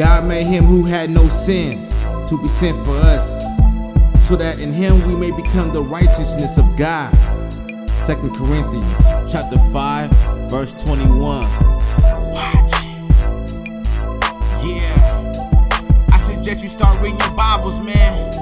God made him who had no sin to be sent for us, so that in him we may become the righteousness of God. 2 Corinthians chapter 5, verse 21. Watch. Yeah. I suggest you start reading your Bibles, man.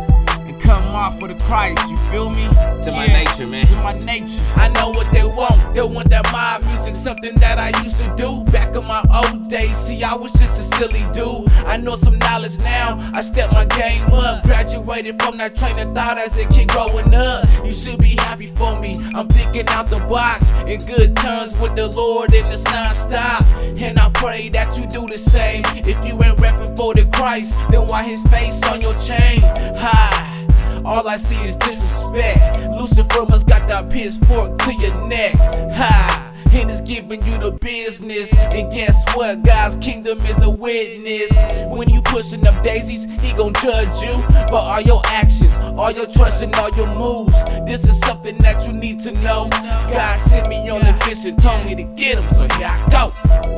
And come off for the Christ, you feel me? To my nature, man. To my nature. I know what they want. They want that mob music, something that I used to do back in my old See, I was just a silly dude. I know some knowledge now. I stepped my game up. Graduated from that train of thought as a kid growing up. You should be happy for me. I'm thinking out the box in good terms with the Lord and it's non-stop. And I pray that you do the same. If you ain't repping for the Christ, then why his face on your chain? Hi. All I see is disrespect. Lucifer must got that pitchfork to your neck. Ha! And giving you the business. And guess what? God's kingdom is a witness. When you pushing up daisies, he gon' judge you. But all your actions, all your trust, and all your moves, this is something that you need to know. God sent me on a mission, told me to get him, so here I go.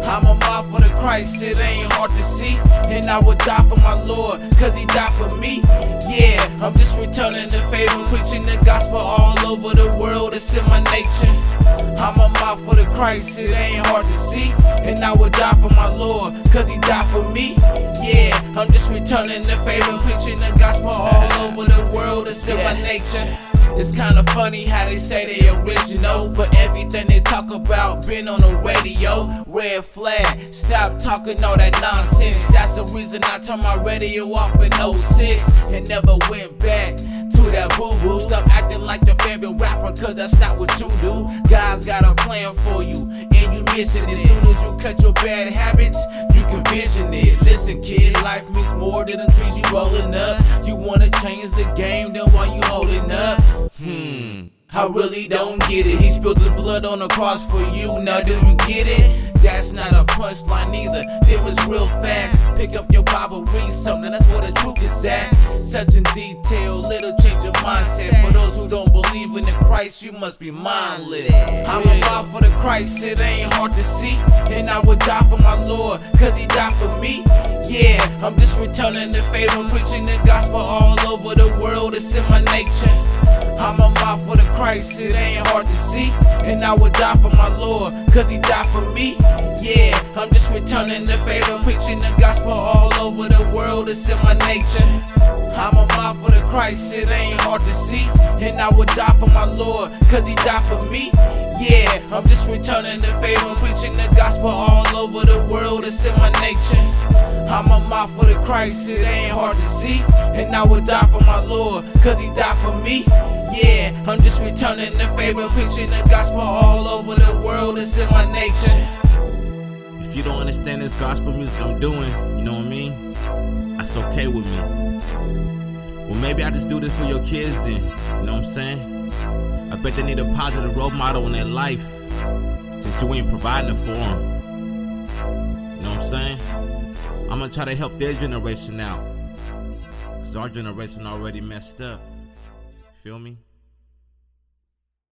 I'm a mouth for the Christ, it ain't hard to see. And I would die for my Lord, cause he died for me. Yeah, I'm just returning the favor, preaching the gospel all over the world, it's in my nature. Mouth for the Christ, it ain't hard to see. And I would die for my Lord, cause he died for me. Yeah, I'm just returning the favor, preaching the gospel all over the world, it's in my nature. It's kinda funny how they say they original, but everything they talk about been on the radio. Red flag, stop talking all that nonsense. That's the reason I turned my radio off in 06 and never went back to that boo boo. Stop acting like your rapper, cause that's not what you do. God's got a plan for you, and you missing it. As soon as you cut your bad habits, you can vision it. Listen, kid, life means more than the trees you rolling up. You wanna change the game, then why you holding up? Hmm. I really don't get it. He spilled his blood on the cross for you. Now do you get it? That's not a punchline either. It was real facts. Pick up your Bible, read something. That's where the truth is at. Such in detail, little change of mindset. For those who don't believe in the Christ, you must be mindless. I'm about for the Christ, it ain't hard to see. And I would die for my Lord, cause he died for me. Yeah, I'm just returning the favor, preaching the gospel all over the world. It's in my nature. I'm a mouth for the Christ, it ain't hard to see. And I would die for my Lord, cause he died for me. Yeah, I'm just returning the favor, preaching the gospel all over the world, it's in my nature. I'm a mouth for the Christ, it ain't hard to see. And I would die for my Lord, cause he died for me. Yeah, I'm just returning the favor, preaching the gospel all over the world, it's in my nature. I'm a mouth for the Christ, it ain't hard to see. And I would die for my Lord, cause he died for me. Yeah, I'm just returning the favor, preaching the gospel all over the world, it's in my nature. If you don't understand this gospel music I'm doing, you know what I mean? That's okay with me. Well, maybe I just do this for your kids then. You know what I'm saying? I bet they need a positive role model in their life since you ain't providing it for them. You know what I'm saying? I'm gonna try to help their generation out. Cause our generation already messed up. Feel me?